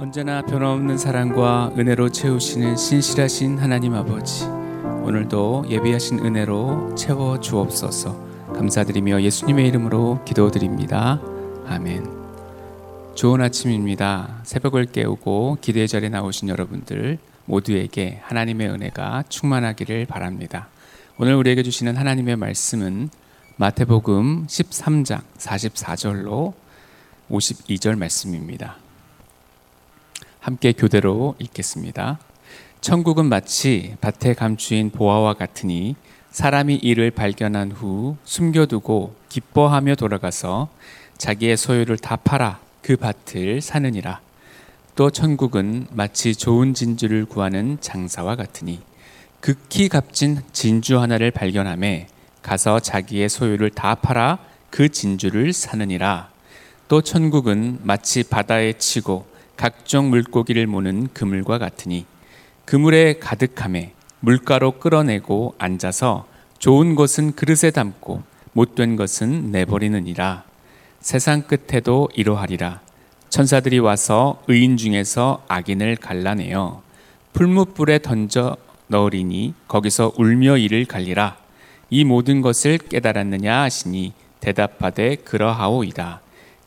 언제나 변함없는 사랑과 은혜로 채우시는 신실하신 하나님 아버지 오늘도 예비하신 은혜로 채워 주옵소서. 감사드리며 예수님의 이름으로 기도드립니다. 아멘. 좋은 아침입니다. 새벽을 깨우고 기도의 자리에 나오신 여러분들 모두에게 하나님의 은혜가 충만하기를 바랍니다. 오늘 우리에게 주시는 하나님의 말씀은 마태복음 13장 44절로 52절 말씀입니다. 함께 교대로 읽겠습니다. 천국은 마치 밭에 감추인 보화와 같으니 사람이 이를 발견한 후 숨겨두고 기뻐하며 돌아가서 자기의 소유를 다 팔아 그 밭을 사느니라. 또 천국은 마치 좋은 진주를 구하는 장사와 같으니 극히 값진 진주 하나를 발견함에 가서 자기의 소유를 다 팔아 그 진주를 사느니라. 또 천국은 마치 바다에 치고 각종 물고기를 모는 그물과 같으니 그물에 가득함에 물가로 끌어내고 앉아서 좋은 것은 그릇에 담고 못된 것은 내버리느니라. 세상 끝에도 이러하리라. 천사들이 와서 의인 중에서 악인을 갈라내어 풀무불에 던져 넣으리니 거기서 울며 이를 갈리라. 이 모든 것을 깨달았느냐 하시니 대답하되 그러하오이다.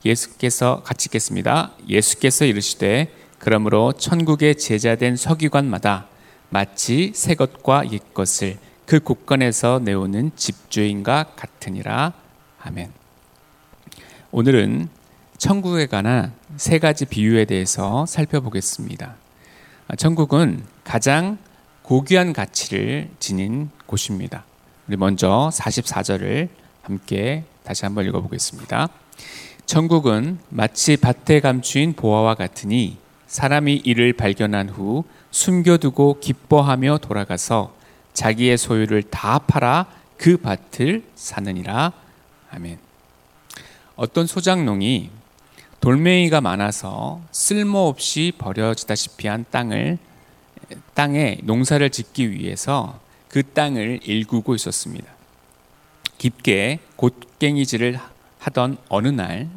예수께서 같이 읽겠습니다. 예수께서 이르시되 그러므로 천국의 제자된 서기관마다 마치 새 것과 옛 것을 그 곳간에서 내오는 집주인과 같으니라. 아멘. 오늘은 천국에 관한 세 가지 비유에 대해서 살펴보겠습니다. 천국은 가장 고귀한 가치를 지닌 곳입니다. 우리 먼저 44절을 함께 다시 한번 읽어보겠습니다. 천국은 마치 밭에 감추인 보화와 같으니 사람이 이를 발견한 후 숨겨두고 기뻐하며 돌아가서 자기의 소유를 다 팔아 그 밭을 사느니라. 아멘. 어떤 소작농이 돌멩이가 많아서 쓸모없이 버려지다시피 한 땅을 땅에 농사를 짓기 위해서 그 땅을 일구고 있었습니다. 깊게 곳갱이질을 하던 어느 날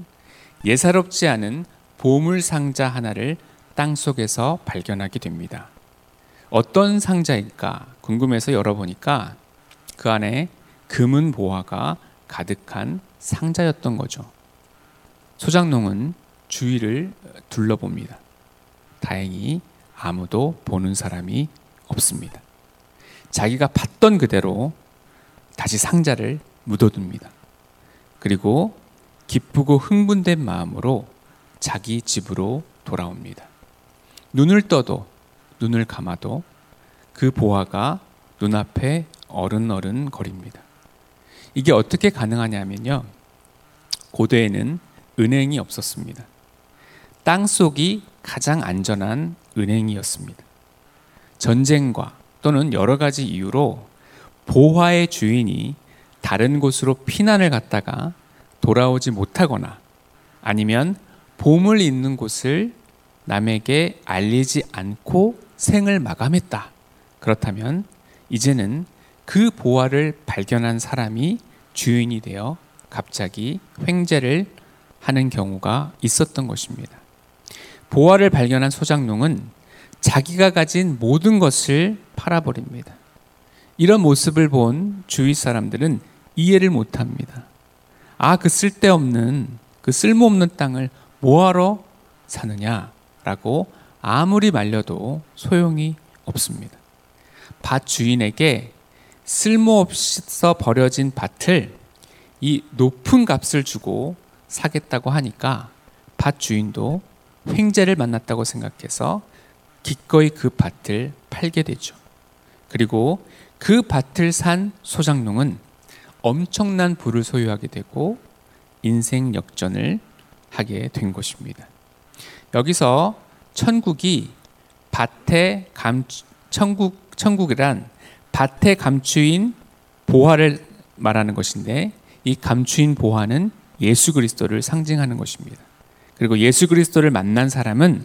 예사롭지 않은 보물 상자 하나를 땅 속에서 발견하게 됩니다. 어떤 상자일까 궁금해서 열어보니까 그 안에 금은 보화가 가득한 상자였던 거죠. 소장농은 주위를 둘러봅니다. 다행히 아무도 보는 사람이 없습니다. 자기가 팠던 그대로 다시 상자를 묻어둡니다. 그리고 기쁘고 흥분된 마음으로 자기 집으로 돌아옵니다. 눈을 떠도 눈을 감아도 그 보화가 눈앞에 어른어른 거립니다. 이게 어떻게 가능하냐면요. 고대에는 은행이 없었습니다. 땅 속이 가장 안전한 은행이었습니다. 전쟁과 또는 여러 가지 이유로 보화의 주인이 다른 곳으로 피난을 갔다가 돌아오지 못하거나 아니면 보물 있는 곳을 남에게 알리지 않고 생을 마감했다. 그렇다면 이제는 그 보화를 발견한 사람이 주인이 되어 갑자기 횡재를 하는 경우가 있었던 것입니다. 보화를 발견한 소장농은 자기가 가진 모든 것을 팔아버립니다. 이런 모습을 본 주위 사람들은 이해를 못 합니다. 아, 그 쓸데없는, 그 쓸모없는 땅을 뭐하러 사느냐라고 아무리 말려도 소용이 없습니다. 밭 주인에게 쓸모없어 버려진 밭을 이 높은 값을 주고 사겠다고 하니까 밭 주인도 횡재를 만났다고 생각해서 기꺼이 그 밭을 팔게 되죠. 그리고 그 밭을 산 소장농은 엄청난 부를 소유하게 되고 인생 역전을 하게 된 것입니다. 여기서 천국이 밭에 감 천국 천국이란 밭에 감추인 보화를 말하는 것인데 이 감추인 보화는 예수 그리스도를 상징하는 것입니다. 그리고 예수 그리스도를 만난 사람은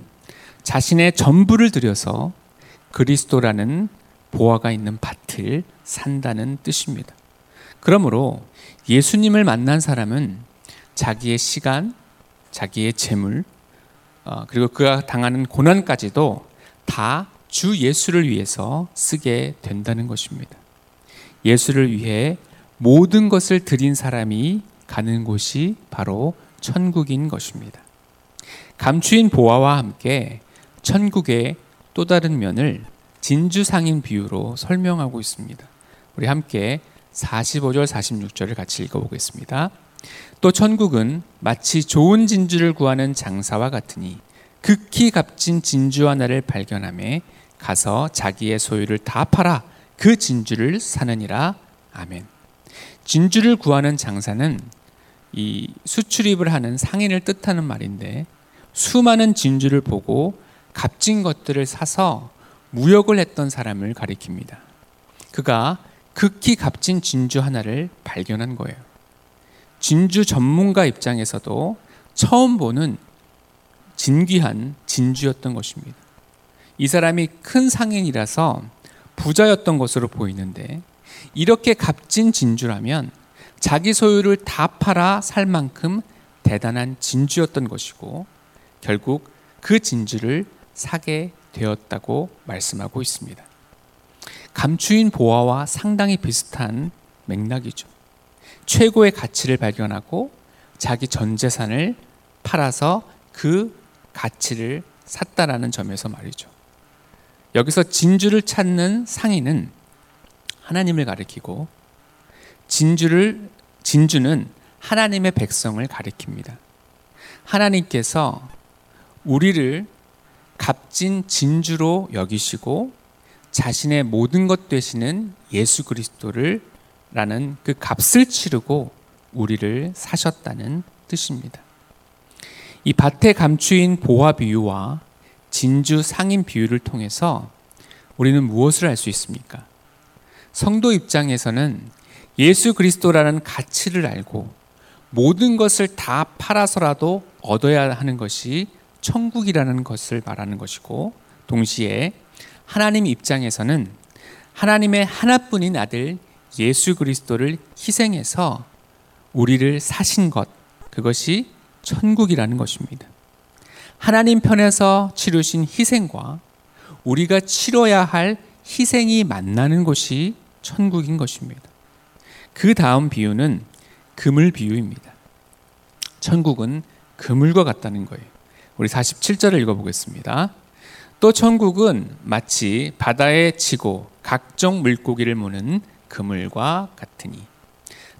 자신의 전부를 들여서 그리스도라는 보화가 있는 밭을 산다는 뜻입니다. 그러므로 예수님을 만난 사람은 자기의 시간, 자기의 재물, 어, 그리고 그가 당하는 고난까지도 다 주 예수를 위해서 쓰게 된다는 것입니다. 예수를 위해 모든 것을 드린 사람이 가는 곳이 바로 천국인 것입니다. 감추인 보화와 함께 천국의 또 다른 면을 진주 상인 비유로 설명하고 있습니다. 우리 함께 45절 46절을 같이 읽어보겠습니다. 또 천국은 마치 좋은 진주를 구하는 장사와 같으니 극히 값진 진주 하나를 발견함에 가서 자기의 소유를 다 팔아 그 진주를 사느니라. 아멘. 진주를 구하는 장사는 이 수출입을 하는 상인을 뜻하는 말인데 수많은 진주를 보고 값진 것들을 사서 무역을 했던 사람을 가리킵니다. 그가 극히 값진 진주 하나를 발견한 거예요. 진주 전문가 입장에서도 처음 보는 진귀한 진주였던 것입니다. 이 사람이 큰 상인이라서 부자였던 것으로 보이는데 이렇게 값진 진주라면 자기 소유를 다 팔아 살 만큼 대단한 진주였던 것이고 결국 그 진주를 사게 되었다고 말씀하고 있습니다. 감추인 보화와 상당히 비슷한 맥락이죠. 최고의 가치를 발견하고 자기 전 재산을 팔아서 그 가치를 샀다라는 점에서 말이죠. 여기서 진주를 찾는 상인은 하나님을 가리키고 진주를 진주는 하나님의 백성을 가리킵니다. 하나님께서 우리를 값진 진주로 여기시고 자신의 모든 것 되시는 예수 그리스도를 라는 그 값을 치르고 우리를 사셨다는 뜻입니다. 이 밭에 감추인 보화 비유와 진주 상인 비유를 통해서 우리는 무엇을 알 수 있습니까? 성도 입장에서는 예수 그리스도라는 가치를 알고 모든 것을 다 팔아서라도 얻어야 하는 것이 천국이라는 것을 말하는 것이고 동시에 하나님 입장에서는 하나님의 하나뿐인 아들 예수 그리스도를 희생해서 우리를 사신 것 그것이 천국이라는 것입니다. 하나님 편에서 치르신 희생과 우리가 치러야 할 희생이 만나는 곳이 천국인 것입니다. 그 다음 비유는 그물 비유입니다. 천국은 그물과 같다는 거예요. 우리 47절을 읽어보겠습니다. 또 천국은 마치 바다에 치고 각종 물고기를 무는 그물과 같으니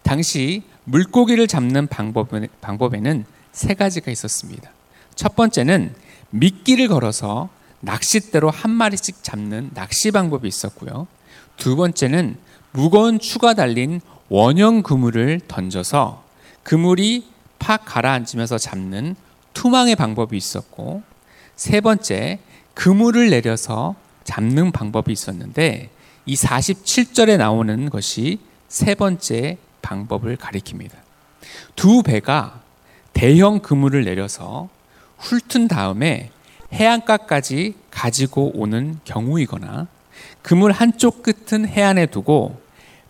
당시 물고기를 잡는 방법에는 세 가지가 있었습니다. 첫 번째는 미끼를 걸어서 낚싯대로 한 마리씩 잡는 낚시 방법이 있었고요. 두 번째는 무거운 추가 달린 원형 그물을 던져서 그물이 팍 가라앉으면서 잡는 투망의 방법이 있었고 세 번째 그물을 내려서 잡는 방법이 있었는데 이 47절에 나오는 것이 세 번째 방법을 가리킵니다. 두 배가 대형 그물을 내려서 훑은 다음에 해안가까지 가지고 오는 경우이거나 그물 한쪽 끝은 해안에 두고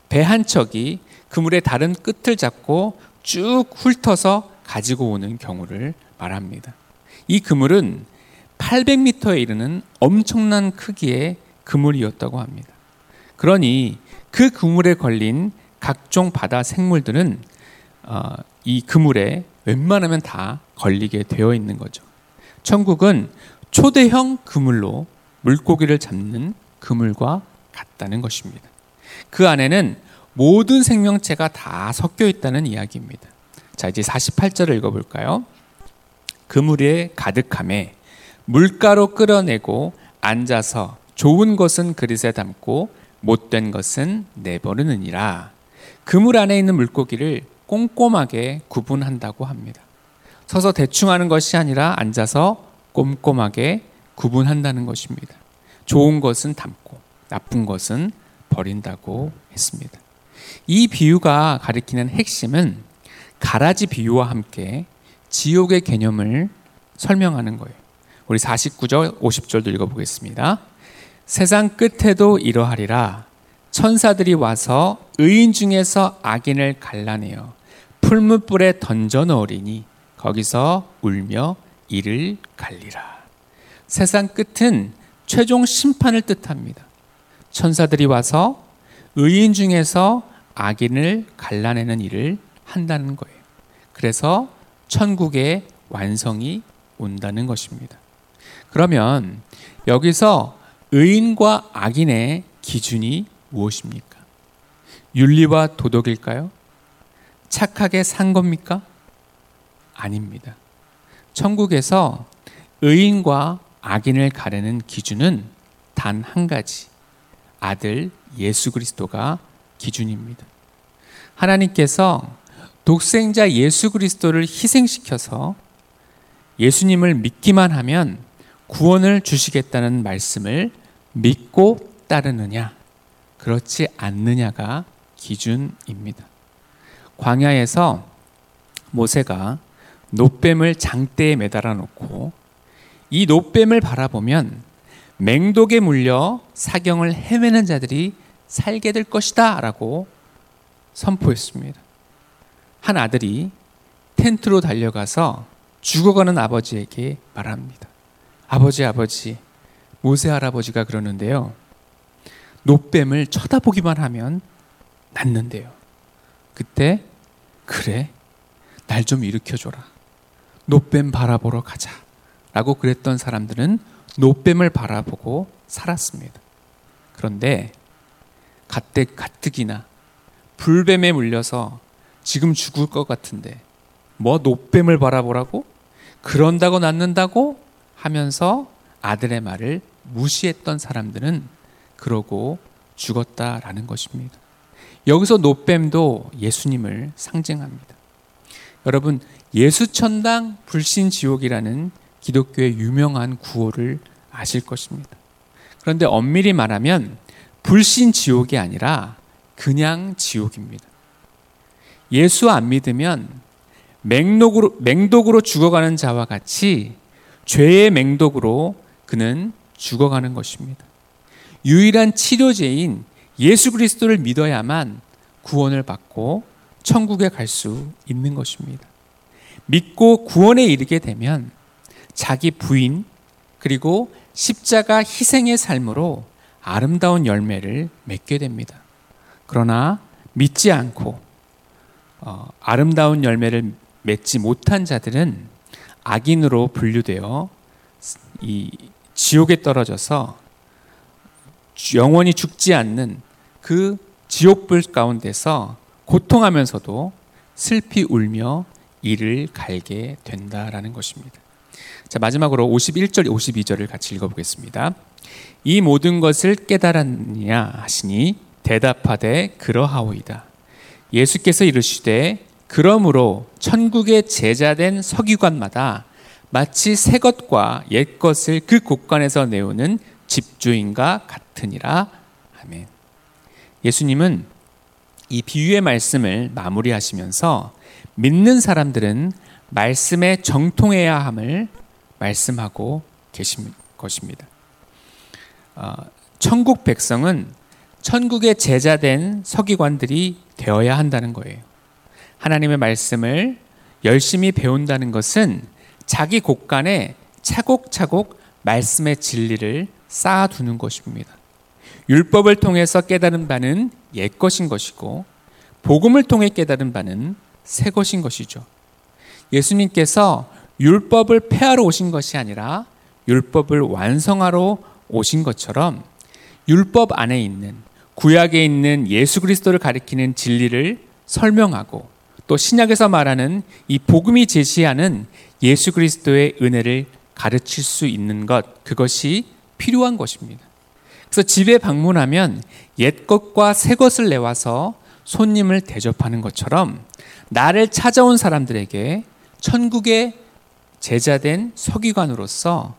배 한 척이 그물의 다른 끝을 잡고 쭉 훑어서 가지고 오는 경우를 말합니다. 이 그물은 800m에 이르는 엄청난 크기의 그물이었다고 합니다. 그러니 그 그물에 걸린 각종 바다 생물들은 어, 이 그물에 웬만하면 다 걸리게 되어 있는 거죠. 천국은 초대형 그물로 물고기를 잡는 그물과 같다는 것입니다. 그 안에는 모든 생명체가 다 섞여 있다는 이야기입니다. 자, 이제 48절을 읽어볼까요? 그물에 가득함에 물가로 끌어내고 앉아서 좋은 것은 그릇에 담고 못된 것은 내버리느니라. 그물 안에 있는 물고기를 꼼꼼하게 구분한다고 합니다. 서서 대충 하는 것이 아니라 앉아서 꼼꼼하게 구분한다는 것입니다. 좋은 것은 담고 나쁜 것은 버린다고 했습니다. 이 비유가 가리키는 핵심은 가라지 비유와 함께 지옥의 개념을 설명하는 거예요. 우리 49절, 50절도 읽어보겠습니다. 세상 끝에도 이러하리라. 천사들이 와서 의인 중에서 악인을 갈라내어 풀무불에 던져 넣으리니 거기서 울며 이를 갈리라. 세상 끝은 최종 심판을 뜻합니다. 천사들이 와서 의인 중에서 악인을 갈라내는 일을 한다는 거예요. 그래서 천국의 완성이 온다는 것입니다. 그러면 여기서 의인과 악인의 기준이 무엇입니까? 윤리와 도덕일까요? 착하게 산 겁니까? 아닙니다. 천국에서 의인과 악인을 가르는 기준은 단 한 가지. 아들 예수 그리스도가 기준입니다. 하나님께서 독생자 예수 그리스도를 희생시켜서 예수님을 믿기만 하면 구원을 주시겠다는 말씀을 믿고 따르느냐, 그렇지 않느냐가 기준입니다. 광야에서 모세가 노뱀을 장대에 매달아 놓고 이 노뱀을 바라보면 맹독에 물려 사경을 헤매는 자들이 살게 될 것이다 라고 선포했습니다. 한 아들이 텐트로 달려가서 죽어가는 아버지에게 말합니다. 아버지, 아버지, 모세 할아버지가 그러는데요. 노뱀을 쳐다보기만 하면 낫는데요. 그때, 그래, 날 좀 일으켜줘라. 노뱀 바라보러 가자. 라고 그랬던 사람들은 노뱀을 바라보고 살았습니다. 그런데 가뜩 가뜩이나 불뱀에 물려서 지금 죽을 것 같은데 뭐 노뱀을 바라보라고? 그런다고 낫는다고 하면서 아들의 말을 무시했던 사람들은 그러고 죽었다라는 것입니다. 여기서 노뱀도 예수님을 상징합니다. 여러분, 예수천당 불신지옥이라는 기독교의 유명한 구호를 아실 것입니다. 그런데 엄밀히 말하면 불신지옥이 아니라 그냥 지옥입니다. 예수 안 믿으면 맹독으로, 맹독으로 죽어가는 자와 같이 죄의 맹독으로 그는 죽어가는 것입니다. 유일한 치료제인 예수 그리스도를 믿어야만 구원을 받고 천국에 갈 수 있는 것입니다. 믿고 구원에 이르게 되면 자기 부인 그리고 십자가 희생의 삶으로 아름다운 열매를 맺게 됩니다. 그러나 믿지 않고 어, 아름다운 열매를 맺지 못한 자들은 악인으로 분류되어 이 지옥에 떨어져서 영원히 죽지 않는 그 지옥불 가운데서 고통하면서도 슬피 울며 이를 갈게 된다라는 것입니다. 자, 마지막으로 51절, 52절을 같이 읽어보겠습니다. 이 모든 것을 깨달았느냐 하시니 대답하되 그러하오이다. 예수께서 이르시되 그러므로 천국의 제자된 서기관마다 마치 새 것과 옛 것을 그 곳간에서 내오는 집주인과 같으니라. 아멘. 예수님은 이 비유의 말씀을 마무리하시면서 믿는 사람들은 말씀에 정통해야 함을 말씀하고 계신 것입니다. 어, 천국 백성은 천국의 제자된 서기관들이 되어야 한다는 거예요. 하나님의 말씀을 열심히 배운다는 것은 자기 곳간에 차곡차곡 말씀의 진리를 쌓아두는 것입니다. 율법을 통해서 깨달은 바는 옛 것인 것이고, 복음을 통해 깨달은 바는 새 것인 것이죠. 예수님께서 율법을 폐하러 오신 것이 아니라 율법을 완성하러 오신 것처럼 율법 안에 있는 구약에 있는 예수 그리스도를 가리키는 진리를 설명하고 또 신약에서 말하는 이 복음이 제시하는 예수 그리스도의 은혜를 가르칠 수 있는 것 그것이 필요한 것입니다. 그래서 집에 방문하면 옛 것과 새 것을 내와서 손님을 대접하는 것처럼 나를 찾아온 사람들에게 천국의 제자된 서기관으로서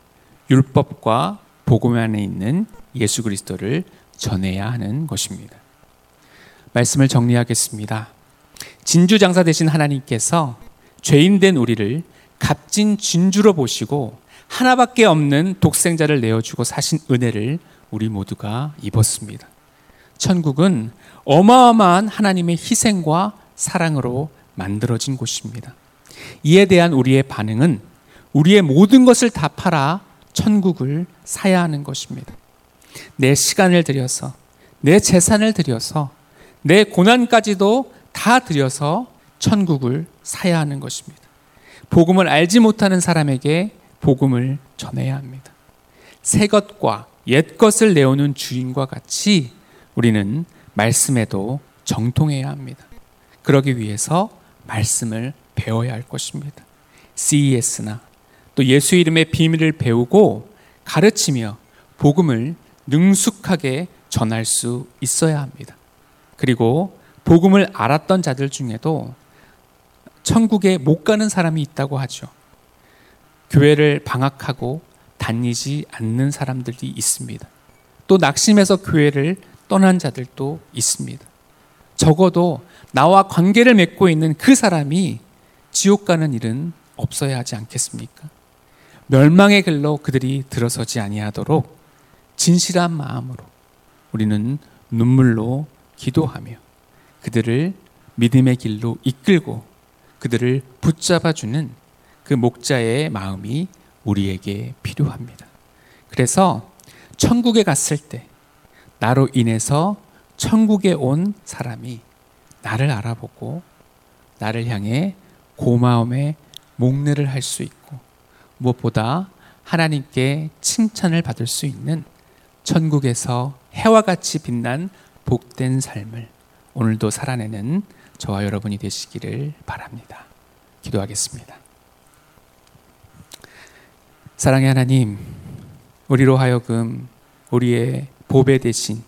율법과 복음 안에 있는 예수 그리스도를 전해야 하는 것입니다. 말씀을 정리하겠습니다. 진주 장사 되신 하나님께서 죄인된 우리를 값진 진주로 보시고 하나밖에 없는 독생자를 내어주고 사신 은혜를 우리 모두가 입었습니다. 천국은 어마어마한 하나님의 희생과 사랑으로 만들어진 곳입니다. 이에 대한 우리의 반응은 우리의 모든 것을 다 팔아 천국을 사야 하는 것입니다. 내 시간을 들여서, 내 재산을 들여서, 내 고난까지도 다 들여서 천국을 사야 하는 것입니다. 복음을 알지 못하는 사람에게 복음을 전해야 합니다. 새 것과 옛 것을 내오는 주인과 같이 우리는 말씀에도 정통해야 합니다. 그러기 위해서 말씀을 배워야 할 것입니다. CES나 또 예수 이름의 비밀을 배우고 가르치며 복음을 능숙하게 전할 수 있어야 합니다. 그리고 복음을 알았던 자들 중에도 천국에 못 가는 사람이 있다고 하죠. 교회를 방학하고 다니지 않는 사람들이 있습니다. 또 낙심해서 교회를 떠난 자들도 있습니다. 적어도 나와 관계를 맺고 있는 그 사람이 지옥 가는 일은 없어야 하지 않겠습니까? 멸망의 길로 그들이 들어서지 아니하도록 진실한 마음으로 우리는 눈물로 기도하며 그들을 믿음의 길로 이끌고 그들을 붙잡아 주는 그 목자의 마음이 우리에게 필요합니다. 그래서 천국에 갔을 때 나로 인해서 천국에 온 사람이 나를 알아보고 나를 향해 고마움의 목례를 할 수 있고 무엇보다 하나님께 칭찬을 받을 수 있는 천국에서 해와 같이 빛난 복된 삶을 오늘도 살아내는 저와 여러분이 되시기를 바랍니다. 기도하겠습니다. 사랑의 하나님, 우리로 하여금 우리의 보배 대신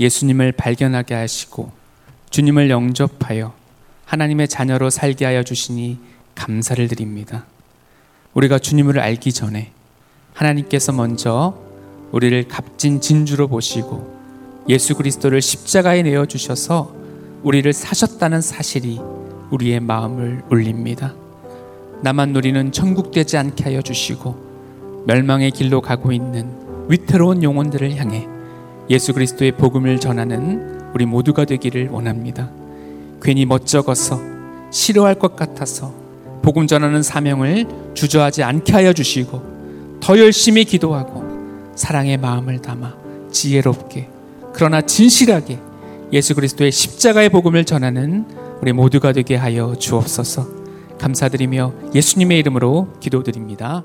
예수님을 발견하게 하시고 주님을 영접하여 하나님의 자녀로 살게 하여 주시니 감사를 드립니다. 우리가 주님을 알기 전에 하나님께서 먼저 우리를 값진 진주로 보시고 예수 그리스도를 십자가에 내어 주셔서 우리를 사셨다는 사실이 우리의 마음을 울립니다. 나만 누리는 천국 되지 않게 하여 주시고 멸망의 길로 가고 있는 위태로운 영혼들을 향해 예수 그리스도의 복음을 전하는 우리 모두가 되기를 원합니다. 괜히 멋쩍어서 싫어할 것 같아서 복음 전하는 사명을 주저하지 않게 하여 주시고 더 열심히 기도하고 사랑의 마음을 담아 지혜롭게 그러나 진실하게 예수 그리스도의 십자가의 복음을 전하는 우리 모두가 되게 하여 주옵소서. 감사드리며 예수님의 이름으로 기도드립니다.